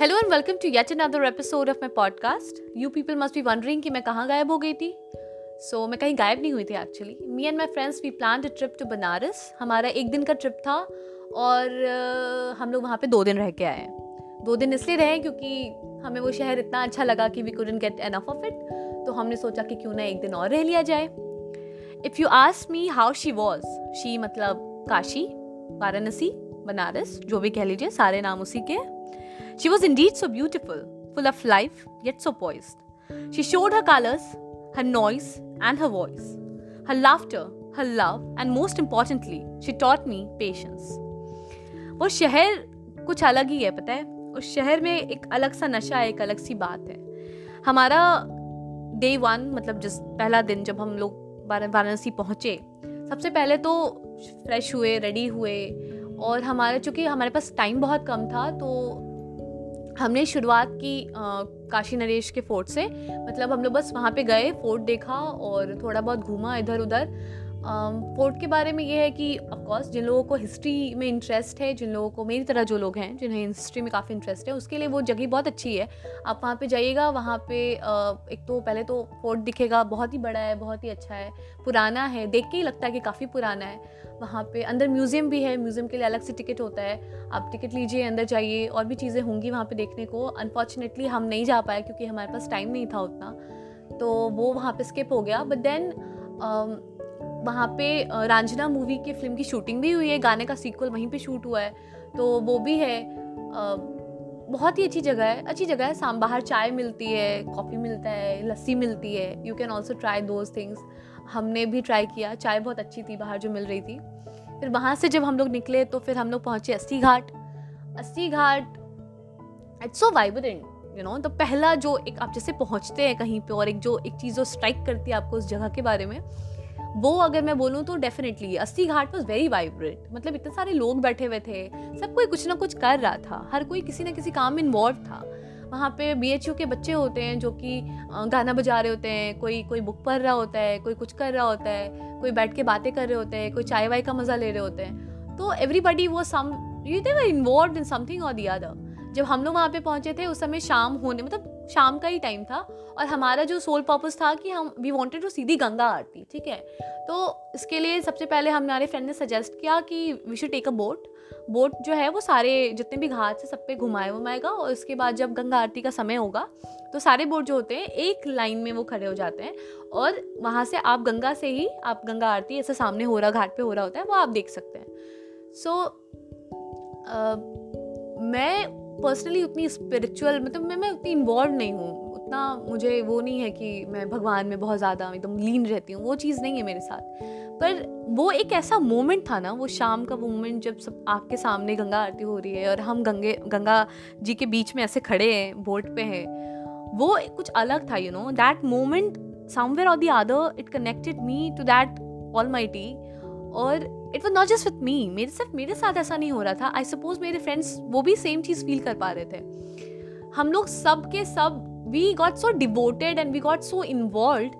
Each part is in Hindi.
Hello and welcome to yet another episode of my podcast you people must be wondering कि मैं कहाँ गायब हो गई थी? सो so, मैं कहीं गायब नहीं हुई थी actually me and my friends we plan a trip to Banaras हमारा एक दिन का ट्रिप था और uh, हम लोग वहाँ पे दो दिन रह के आए दो दिन इसलिए रहे क्योंकि हमें वो शहर इतना अच्छा लगा कि we couldn't get enough of it तो हमने सोचा कि क्यों ना एक दिन और रह लिया जाए। If you ask me how she was she मतलब काशी वाराणसी बनारस जो भी कह लीजिए सारे नाम उसी के। She was indeed so beautiful, full of life, yet so poised. She showed her colors, her noise, and her voice, her laughter, her love, and most importantly, she taught me patience. वो शहर कुछ अलग ही है पता है उस शहर में एक अलग सा नशा है एक अलग सी बात है हमारा डे वन मतलब जिस पहला दिन जब हम लोग वाराणसी पहुँचे सबसे पहले तो फ्रेश हुए रेडी हुए और हमारा चूँकि हमारे पास टाइम बहुत कम था तो हमने शुरुआत की आ, काशी नरेश के फोर्ट से। मतलब हम लोग बस वहाँ पे गए फोर्ट देखा और थोड़ा बहुत घूमा इधर उधर फोर्ट के बारे में ये है कि ऑफकोर्स जिन लोगों को हिस्ट्री में इंटरेस्ट है, जिन लोगों को, मेरी तरह जो लोग हैं, जिन्हें हिस्ट्री में काफ़ी इंटरेस्ट है, उसके लिए वो जगह बहुत अच्छी है। आप वहाँ पे जाइएगा, वहाँ पे एक तो पहले तो पोर्ट दिखेगा, बहुत ही बड़ा है, बहुत ही अच्छा है, पुराना है, देख के ही लगता है कि काफ़ी पुराना है। वहाँ पे अंदर म्यूज़ियम भी है म्यूज़ियम के लिए अलग से टिकट होता है। आप टिकट लीजिए, अंदर जाइए, और भी चीज़ें होंगी वहाँ पे देखने को। अनफॉर्चुनेटली हम नहीं जा पाए क्योंकि हमारे पास टाइम नहीं था उतना। तो वो वहाँ पे स्किप हो गया बट देन वहाँ पे रांझना मूवी की फ़िल्म की शूटिंग भी हुई है, गाने का सीक्वल वहीं पे शूट हुआ है तो वो भी है। बहुत ही अच्छी जगह है, अच्छी जगह है, शाम बाहर चाय मिलती है कॉफ़ी मिलता है, लस्सी मिलती है you can also try those things हमने भी ट्राई किया, चाय बहुत अच्छी थी, बाहर जो मिल रही थी। फिर वहाँ से जब हम लोग निकले तो फिर हम लोग पहुँचे Assi Ghat. Assi Ghat it's so vibrant you know तो पहला जो एक आप जैसे पहुँचते हैं कहीं पे और एक जो एक चीज़ जो स्ट्राइक करती है आपको उस जगह के बारे में वो अगर मैं बोलूँ तो definitely Assi Ghat was very vibrant मतलब इतने सारे लोग बैठे हुए थे, सब कोई कुछ ना कुछ कर रहा था, हर कोई किसी ना किसी काम में इन्वॉल्व था। वहाँ पे बीएचयू के बच्चे होते हैं जो कि गाना बजा रहे होते हैं, कोई कोई बुक पढ़ रहा होता है, कोई कुछ कर रहा होता है, कोई बैठ के बातें कर रहे होते हैं, कोई चाय वाय का मज़ा ले रहे होते हैं। तो एवरीबडी वो some you they were involve in something और दी अदर जब हम लोग वहाँ पे पहुँचे थे, उस समय शाम होने मतलब शाम का ही टाइम था और हमारा जो सोल पर्पज़ था कि हम we wanted to see the Ganga Aarti ठीक है? तो इसके लिए सबसे पहले हमारे फ्रेंड ने सजेस्ट किया कि we should take a boat boat जो है वो सारे जितने भी घाट से सब पे घुमाए घुमाएगा और उसके बाद जब गंगा आरती का समय होगा तो सारे बोट जो होते हैं एक लाइन में वो खड़े हो जाते हैं और वहाँ से आप गंगा से ही आप गंगा आरती ऐसे सामने हो रहा घाट पे हो रहा होता है वो आप देख सकते हैं। सो so, uh, मैं पर्सनली उतनी स्पिरिचुअल मतलब मैं मैं उतनी इन्वॉल्व नहीं हूँ। उतना मुझे वो नहीं है कि मैं भगवान में बहुत ज़्यादा एकदम लीन रहती हूँ, वो चीज़ नहीं है मेरे साथ। पर वो एक ऐसा मोमेंट था ना, वो शाम का मोमेंट जब सब आपके सामने गंगा आरती हो रही है और हम गंगे, गंगा जी के बीच में ऐसे खड़े हैं, बोट पे हैं, वो कुछ अलग था you know that moment somewhere और the other it connected me to that all my और it was not just with me मेरे सिर्फ़ मेरे साथ ऐसा नहीं हो रहा था. आई सपोज़ मेरे फ्रेंड्स वो भी सेम चीज़ फील कर पा रहे थे. हम लोग सब के सब we got so devoted and we got so involve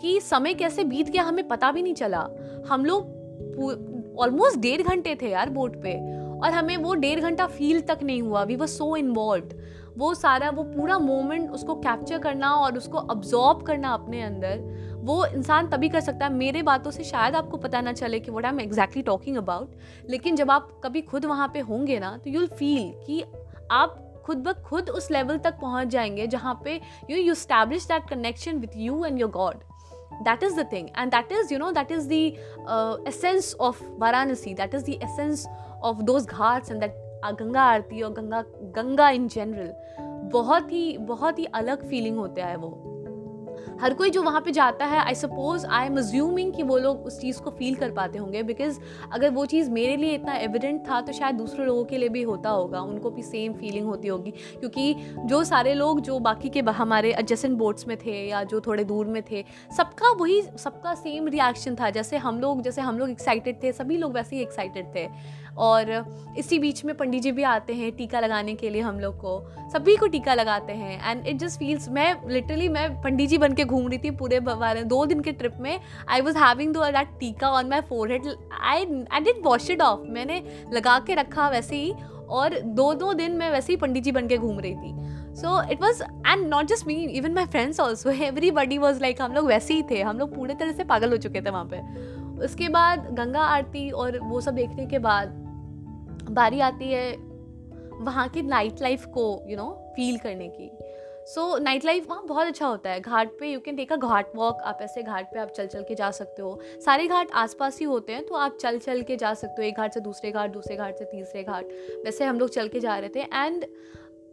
कि समय कैसे बीत गया हमें पता भी नहीं चला. हम लोग ऑलमोस्ट डेढ़ घंटे थे यार बोट पे. और हमें वो डेढ़ घंटा फील तक नहीं हुआ. वी वर सो इन्वॉल्व वो सारा, वो पूरा मोमेंट उसको कैप्चर करना और उसको अब्जॉर्ब करना अपने अंदर वो इंसान तभी कर सकता है। मेरे बातों से शायद आपको पता ना चले कि what I am exactly talking about लेकिन जब आप कभी खुद वहाँ पे होंगे ना तो यूल फील कि आप खुद ब खुद उस लेवल तक पहुँच जाएँगे जहाँ पे you you establish that connection with you and your god is the thing and that is you know that is the uh, essence of varanasi that is the essence of those ghats and that Ganga Aarti और गंगा गंगा इन जनरल बहुत ही बहुत ही अलग फीलिंग होता है वो। हर कोई जो वहाँ पे जाता है I suppose I am assuming कि वो लोग उस चीज़ को फील कर पाते होंगे बिकॉज़ अगर वो चीज़ मेरे लिए इतना एविडेंट था तो शायद दूसरे लोगों के लिए भी होता होगा, उनको भी सेम फीलिंग होती होगी। क्योंकि जो सारे लोग जो बाकी के हमारे एडजस्टेंट बोर्ड्स में थे या जो थोड़े दूर में थे, सबका वही, सबका सेम रिएक्शन था। जैसे हम लोग, जैसे हम लोग एक्साइटेड थे, सभी लोग वैसे ही एक्साइटेड थे। और इसी बीच में पंडित जी भी आते हैं टीका लगाने के लिए हम लोग को। सभी को टीका लगाते हैं एंड इट जस्ट फील्स मैं लिटरली मैं पंडित जी बन के घूम रही थी पूरे दो दिन के ट्रिप में आई वॉज़ हैविंग दो that tika on my forehead I I did wash it off मैंने लगा के रखा वैसे ही, और दो दो दिन मैं वैसे ही पंडित जी बन के घूम रही थी। So it was and not just me even my friends also everybody was like हम लोग वैसे ही थे, हम लोग पूरे तरह से पागल हो चुके थे वहाँ पे। उसके बाद गंगा आरती और वो सब देखने के बाद बारी आती है वहाँ की नाइट लाइफ को यू नो फील करने की। सो नाइट लाइफ वहाँ बहुत अच्छा होता है। घाट पे you can take a ghat walk आप ऐसे घाट पे आप चल चल के जा सकते हो। सारे घाट आसपास ही होते हैं तो आप चल चल के जा सकते हो। एक घाट से दूसरे घाट दूसरे घाट से तीसरे घाट। वैसे हम लोग चल के जा रहे थे एंड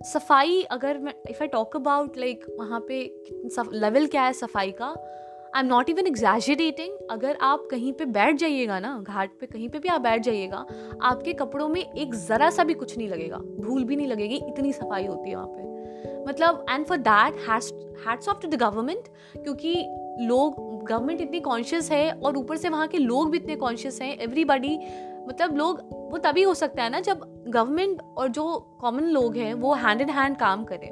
सफ़ाई अगर मैं if I talk about like वहाँ पे लेवल क्या है सफ़ाई का I am not even exaggerating अगर आप कहीं पे बैठ जाइएगा ना, घाट पे, कहीं पे भी आप बैठ जाइएगा, आपके कपड़ों में एक ज़रा सा भी कुछ नहीं लगेगा। धूल भी नहीं लगेगी, इतनी सफ़ाई होती है वहाँ पे। मतलब and for that hats off to the government क्योंकि लोग गवर्नमेंट इतनी कॉन्शियस है और ऊपर से वहाँ के लोग भी इतने कॉन्शियस हैं। एवरीबडी मतलब लोग, वो तभी हो सकता है ना जब गवर्नमेंट और जो कॉमन लोग हैं, वो हैंड इन हैंड काम करें।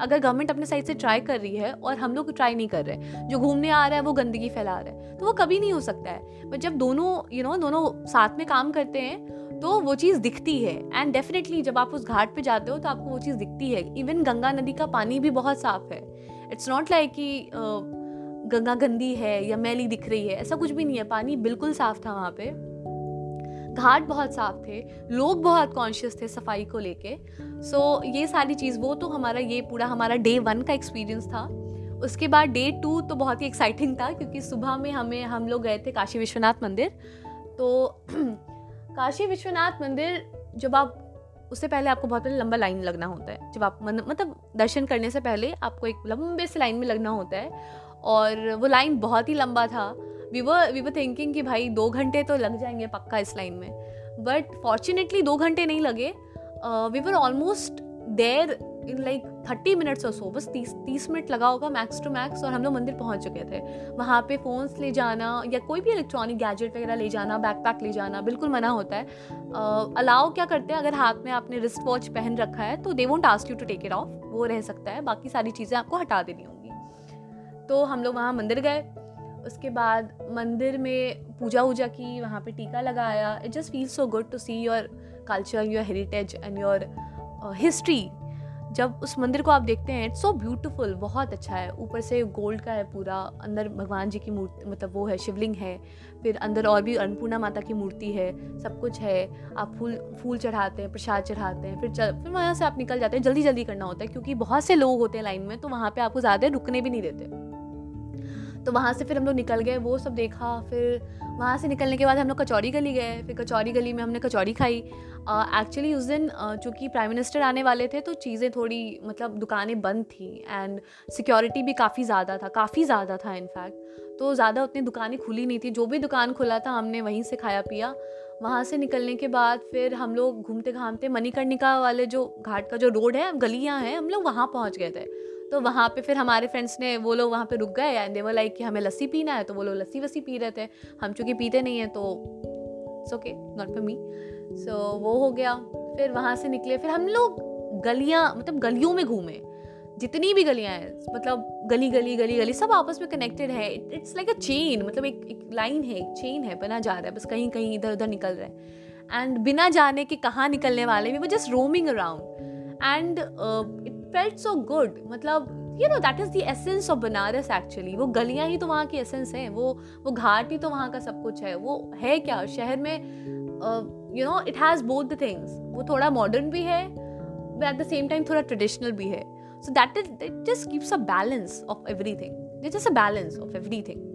अगर गवर्नमेंट अपने साइड से ट्राई कर रही है और हम लोग ट्राई नहीं कर रहे, जो घूमने आ रहा है, वो गंदगी फैला रहा है तो वो कभी नहीं हो सकता है। बट जब दोनों यू नो दोनों साथ में काम करते हैं तो वो चीज़ दिखती है। एंड डेफिनेटली जब आप उस घाट पे जाते हो तो आपको वो चीज़ दिखती है। इवन गंगा नदी का पानी भी बहुत साफ़ है। इट्स नॉट लाइक कि गंगा गंदी है या मैली दिख रही है, ऐसा कुछ भी नहीं है। पानी बिल्कुल साफ़ था वहाँ पे। घाट बहुत साफ़ थे लोग बहुत कॉन्शियस थे सफ़ाई को लेके। सो so, ये सारी चीज़ वो तो हमारा ये पूरा हमारा डे वन का एक्सपीरियंस था। उसके बाद डे टू तो बहुत ही एक्साइटिंग था क्योंकि सुबह में हमें हम लोग गए थे काशी विश्वनाथ मंदिर। तो काशी विश्वनाथ मंदिर जब आप उससे पहले आपको बहुत पहले लंबा लाइन लगना होता है। जब आप मतलब दर्शन करने से पहले आपको एक लंबे से लाइन में लगना होता है। और वो लाइन बहुत ही लंबा था। We were we were thinking कि भाई दो घंटे तो लग जाएँगे पक्का इस लाइन में। बट फॉर्चुनेटली दो घंटे नहीं लगे। We were almost there in like thirty minutes और सो बस तीस तीस मिनट लगा होगा मैक्स टू मैक्स और हम लोग मंदिर पहुँच चुके थे। वहाँ पे फ़ोन्स ले जाना या कोई भी इलेक्ट्रॉनिक गैजेट वगैरह ले जाना बैक पैक ले जाना बिल्कुल मना होता है। अलाउ uh, क्या करते हैं? अगर हाथ में आपने रिस्ट वॉच पहन रखा है तो they won't ask you to take it off वो रह सकता है। बाकी सारी चीज़ें आपको हटा देनी होंगी। तो हम लोग वहाँ मंदिर गए। उसके बाद मंदिर में पूजा वूजा की, वहाँ पे टीका लगाया। It just feel so good to see your culture your heritage and your history जब उस मंदिर को आप देखते हैं इट्स सो ब्यूटीफुल बहुत अच्छा है। ऊपर से गोल्ड का है पूरा, अंदर भगवान जी की मूर्ति मतलब वो है, शिवलिंग है। फिर अंदर और भी अन्नपूर्णा माता की मूर्ति है, सब कुछ है। आप फूल फूल चढ़ाते हैं, प्रसाद चढ़ाते हैं, फिर चल, फिर वहाँ से आप निकल जाते हैं। जल्दी जल्दी करना होता है, क्योंकि बहुत से लोग होते हैं लाइन में तो वहाँ पर आपको ज़्यादा रुकने भी नहीं देते। तो वहाँ से फिर हम लोग निकल गए, वो सब देखा, फिर वहाँ से निकलने के बाद हम लोग कचौड़ी गली गए, फिर कचौरी गली में हमने कचौरी खाई। एक्चुअली उस दिन चूँकि प्राइम मिनिस्टर आने वाले थे तो चीज़ें थोड़ी मतलब दुकानें बंद थी एंड सिक्योरिटी भी काफ़ी ज़्यादा था, काफ़ी ज़्यादा था इनफैक्ट तो ज़्यादा उतनी दुकानें खुली नहीं थी, जो भी दुकान खुला था हमने वहीं से खाया पिया। वहाँ से निकलने के बाद फिर हम लोग घूमते घामते मणिकर्णिका वाले जो घाट का जो रोड है, गलियाँ हैं, हम लोग वहाँ पहुँच गए थे। तो वहाँ पे फिर हमारे फ्रेंड्स ने वो लोग वहाँ पे रुक गए एंड देवर लाइक कि हमें लस्सी पीना है तो वो लोग लस्सी वस्सी पी रहे थे। हम चूँकि पीते नहीं हैं तो it's okay not for me so वो हो गया। फिर वहाँ से निकले। फिर हम लोग गलियाँ मतलब गलियों में घूमे। जितनी भी गलियाँ हैं मतलब गली गली गली गली, सब आपस में कनेक्टेड है। इट्स लाइक अ चेन मतलब एक एक लाइन है, एक चेन है, बना जा रहा है। बस कहीं कहीं इधर, उधर निकल रहा है। एंड बिना जाने के कहाँ निकलने वाले वी वो just roaming around and felt so good मतलब you know that is the essence of Banaras actually वो गलियाँ ही तो वहाँ की एसेंस हैं. वो वो घाट ही तो वहाँ का सब कुछ है. वो है क्या? शहर में you know it has both the things वो थोड़ा मॉडर्न भी है एट द सेम टाइम थोड़ा ट्रेडिशनल भी है. So that is it just keeps a balance of every thing it just a balance of every thing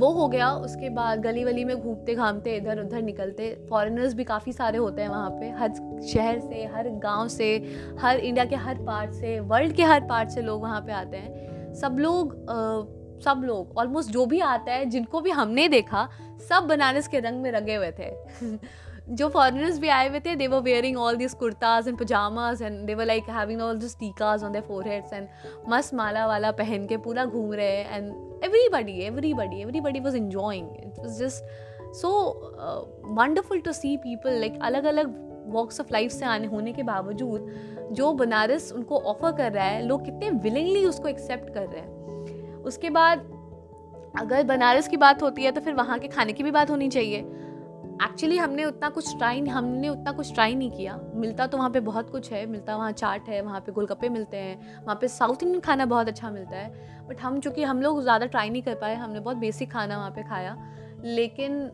वो हो गया. उसके बाद गली वली में घूमते घामते इधर उधर निकलते. फॉरेनर्स भी काफ़ी सारे होते हैं वहाँ पे. हर शहर से हर गाँव से हर इंडिया के हर पार्ट से वर्ल्ड के हर पार्ट से लोग वहाँ पे आते हैं। सब लोग आ, सब लोग ऑलमोस्ट जो भी आता है जिनको भी हमने देखा सब बनारस के रंग में रंगे हुए थे। जो फॉरनर्स भी आए हुए थे they were wearing all this kurtas and pyjamas and they were like having all this tikas on their heads and मस्त माला वाला पहन के पूरा घूम रहे हैं and everybody everybody everybody was enjoying it was just so wonderful to see people like अलग अलग वॉक्स ऑफ़ लाइफ से आने होने के बावजूद, जो बनारस उनको ऑफ़र कर रहा है, लोग कितने विलिंगली उसको एक्सेप्ट कर रहे हैं। उसके बाद, अगर बनारस की बात होती है तो फिर वहाँ के खाने की भी बात होनी चाहिए। एक्चुअली हमने उतना कुछ ट्राई हमने उतना कुछ ट्राई नहीं किया। मिलता तो वहाँ पे बहुत कुछ है, मिलता वहाँ चाट है, वहाँ पे गोलगप्पे मिलते हैं, वहाँ पे साउथ इंडियन खाना बहुत अच्छा मिलता है। बट हम चूँकि हम लोग ज़्यादा ट्राई नहीं कर पाए, हमने बहुत बेसिक खाना वहाँ पे खाया। लेकिन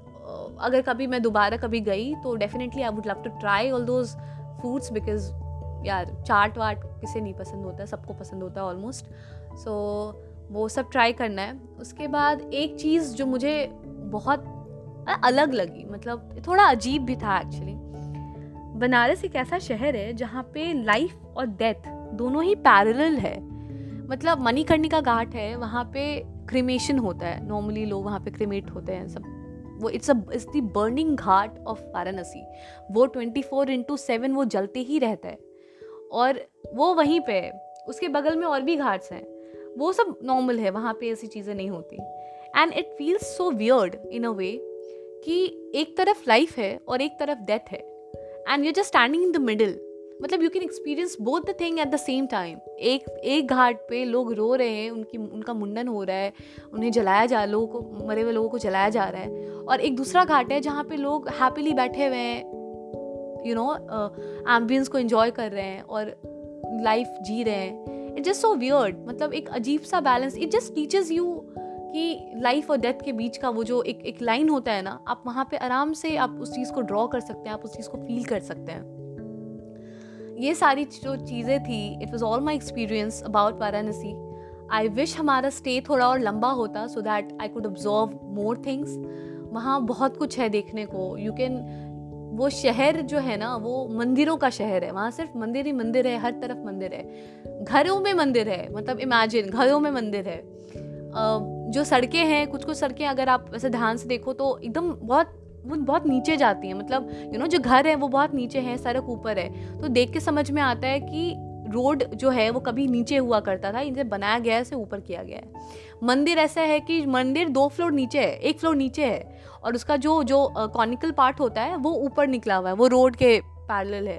अगर कभी मैं दोबारा कभी गई तो definitely I would love to try all those foods because यार चाट वाट किसे नहीं पसंद होता सबको पसंद होता है ऑलमोस्ट सो so, वो सब ट्राई करना है। उसके बाद एक चीज़ जो मुझे बहुत अलग लगी मतलब थोड़ा अजीब भी था एक्चुअली बनारस एक ऐसा शहर है जहाँ पे लाइफ और डेथ दोनों ही पैरेलल है। मतलब मणिकर्णिका घाट है वहाँ पे क्रिमेशन होता है। नॉर्मली लोग वहाँ पे क्रिमेट होते हैं सब वो it's a it's the burning ghat of Varanasi वो ट्वेंटी फोर इंटू सेवन वो जलते ही रहता है। और वो वहीं पे है। उसके बगल में और भी घाट्स हैं। वो सब नॉर्मल है, वहाँ पे ऐसी चीज़ें नहीं होती। And it feels so weird in a way कि एक तरफ़ लाइफ है और एक तरफ़ डेथ है। And you just standing in the middle मतलब you can experience both the thing at the same time एक एक घाट पे लोग रो रहे हैं, उनकी, उनका मुंडन हो रहा है, उन्हें जलाया जा, लोगों को, मरे हुए लोगों को जलाया जा रहा है। और एक दूसरा घाट है जहाँ पे लोग हैप्पीली बैठे हुए हैं यू नो एम्बियंस को इन्जॉय कर रहे हैं और लाइफ जी रहे हैं। इट जस्ट सो वियर्ड मतलब एक अजीब सा balance it just teaches you कि लाइफ और डेथ के बीच का वो जो एक एक लाइन होता है ना, आप वहाँ पे आराम से आप उस चीज़ को ड्रॉ कर सकते हैं, आप उस चीज़ को फील कर सकते हैं। ये सारी जो चीज़ें थी it was all my experience about Varanasi I wish हमारा स्टे थोड़ा और लंबा होता so that I could observe more things वहाँ बहुत कुछ है देखने को. यू कैन वो शहर जो है ना, वो मंदिरों का शहर है. वहाँ सिर्फ़ मंदिर ही मंदिर है, हर तरफ़ मंदिर है. घरों में मंदिर है. मतलब इमेजिन घरों में मंदिर है. जो सड़कें हैं कुछ कुछ सड़कें अगर आप वैसे ध्यान से देखो तो एकदम बहुत वो बहुत नीचे जाती हैं मतलब यू you नो know, जो घर है वो बहुत नीचे है सड़क ऊपर है तो देख के समझ में आता है कि रोड जो है वो कभी नीचे हुआ करता था इनसे बनाया गया है इसे ऊपर किया गया है। मंदिर ऐसा है कि मंदिर दो फ्लोर नीचे है एक फ्लोर नीचे है और उसका जो जो कॉनिकल पार्ट होता है वो ऊपर निकला हुआ है वो रोड के पैरल है।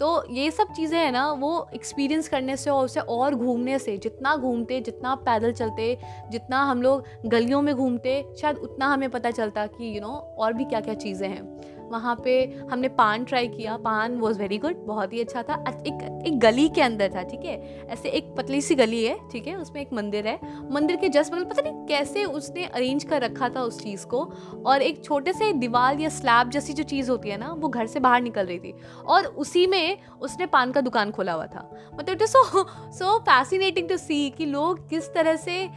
तो ये सब चीज़ें हैं ना वो एक्सपीरियंस करने से और उसे और घूमने से जितना घूमते जितना पैदल चलते जितना हम लोग गलियों में घूमते शायद उतना हमें पता चलता कि यू you नो know, और भी क्या क्या चीज़ें हैं। वहाँ पे हमने पान ट्राई किया। पान वॉज़ वेरी गुड बहुत ही अच्छा था। एक एक गली के अंदर था, ठीक है? ऐसे एक पतली सी गली है, ठीक है? उसमें एक मंदिर है। मंदिर के जस्ट बगल, पता नहीं कैसे उसने अरेंज कर रखा था उस चीज़ को। और एक छोटे से दीवार या स्लैब जैसी जो चीज़ होती है ना, वो घर से बाहर निकल रही थी। और उसी में उसने पान का दुकान खोला हुआ था। मतलब it is so so fascinating to see कि लोग किस तरह से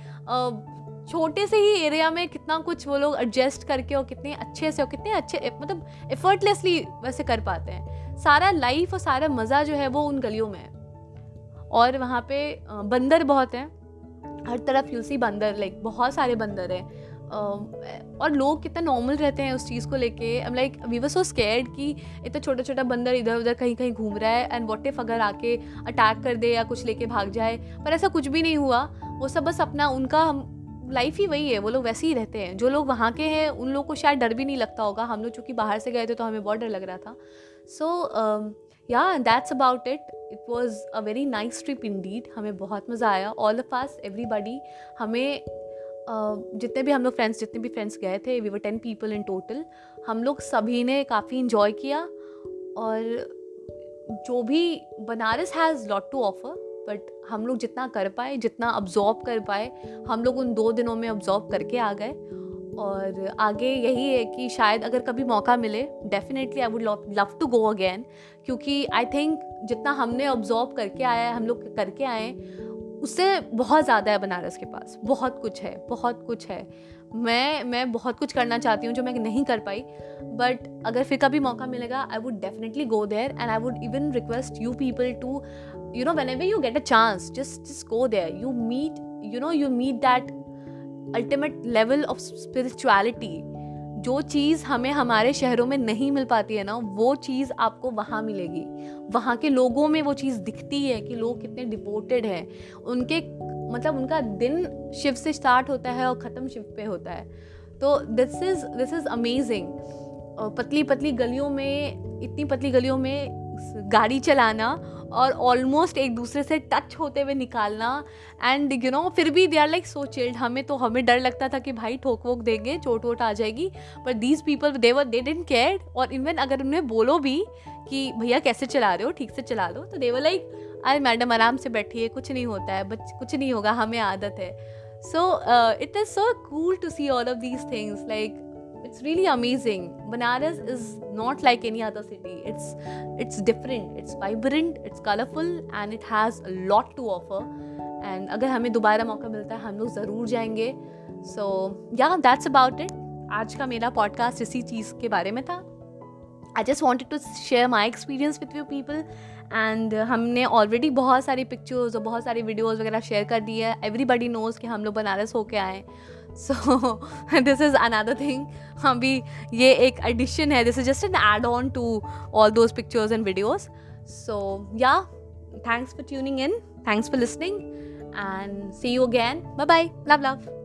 छोटे से ही एरिया में कितना कुछ वो लोग एडजस्ट करके और कितने अच्छे से और कितने अच्छे मतलब एफर्टलेसली वैसे कर पाते हैं। सारा लाइफ और सारा मज़ा जो है वो उन गलियों में है। और वहाँ पे बंदर बहुत हैं। हर तरफ़ यूसी बंदर लाइक बहुत सारे बंदर हैं। और लोग कितना नॉर्मल रहते हैं उस चीज़ को लेके। M like we were so scared कि इतना छोटा छोटा बंदर इधर उधर कहीं कहीं घूम रहा है एंड वॉट इफ़ अगर आके अटैक कर दे या कुछ लेके भाग जाए। पर ऐसा कुछ भी नहीं हुआ। वो सब बस अपना, उनका हम लाइफ ही वही है वो लोग वैसे ही रहते हैं। जो लोग वहाँ के हैं उन लोग को शायद डर भी नहीं लगता होगा। हम लोग चूँकि बाहर से गए थे तो हमें बहुत डर लग रहा था। So yeah that's about it it was a very nice trip indeed हमें बहुत मज़ा आया। ऑल ऑफ़ आस एवरीबडी हमें uh, जितने भी हम लोग फ्रेंड्स जितने भी फ्रेंड्स गए थे we were ten people in total हम लोग सभी ने काफ़ी इन्जॉय किया। और जो भी Banaras has lot to offer but हम लोग जितना कर पाए, जितना अब्जॉर्ब कर पाए, हम लोग उन दो दिनों में अब्जॉर्ब करके आ गए। और आगे यही है कि शायद अगर कभी मौका मिले definitely I would love to go again क्योंकि आई थिंक जितना हमने ऑब्जॉर्व करके आया है, हम लोग करके आए उससे बहुत ज़्यादा है बनारस के पास। बहुत कुछ है, बहुत कुछ है। मैं मैं बहुत कुछ करना चाहती हूँ जो मैं नहीं कर पाई बट अगर फिर कभी मौका मिलेगा I would definitely go there and I would even request you people to you know, whenever you get a chance, just just go there. You meet, you know, you meet that ultimate level of spirituality जो चीज़ हमें हमारे शहरों में नहीं मिल पाती है ना, वो चीज़ आपको वहाँ मिलेगी। वहाँ के लोगों में वो चीज़ दिखती है कि लोग कितने डिपोटेड हैं। उनके मतलब उनका दिन शिव से स्टार्ट होता है और ख़त्म शिव पे होता है। तो this is this is amazing पतली पतली गलियों में, इतनी पतली गलियों में गाड़ी चलाना और ऑलमोस्ट एक दूसरे से टच होते हुए निकालना। एंड यू नो फिर भी they are like so chilled हमें तो हमें डर लगता था कि भाई ठोक वोक देंगे, चोट वोट आ जाएगी। But these people they were they don't care और इवन अगर उन्हें बोलो भी कि, भैया, कैसे चला रहे हो? ठीक से चला दो तो देवर लाइक अरे, मैडम, आराम से बैठिए, कुछ नहीं होता है। बच, कुछ नहीं होगा, हमें आदत है। So it is so cool to see all of these things like it's really amazing. Banaras is not like any other city. It's it's different. It's vibrant, it's colorful, and it has a lot to offer. And अगर हमें दोबारा मौका मिलता है, हम लोग ज़रूर जाएँगे. सो या दैट्स अबाउट इट आज का मेरा पॉडकास्ट इसी चीज़ के बारे में था. I just wanted to share my experience with you people and हमने ऑलरेडी बहुत सारी पिक्चर्स और बहुत सारी वीडियोज़ वगैरह शेयर कर दी है. एवरीबडी नोज़ कि हम लोग बनारस होके आए so this is another thing हाँ भी ये एक एडिशन है this is just an add on to all those pictures and videos so yeah thanks for tuning in thanks for listening and see you again. Bye bye. Love, love.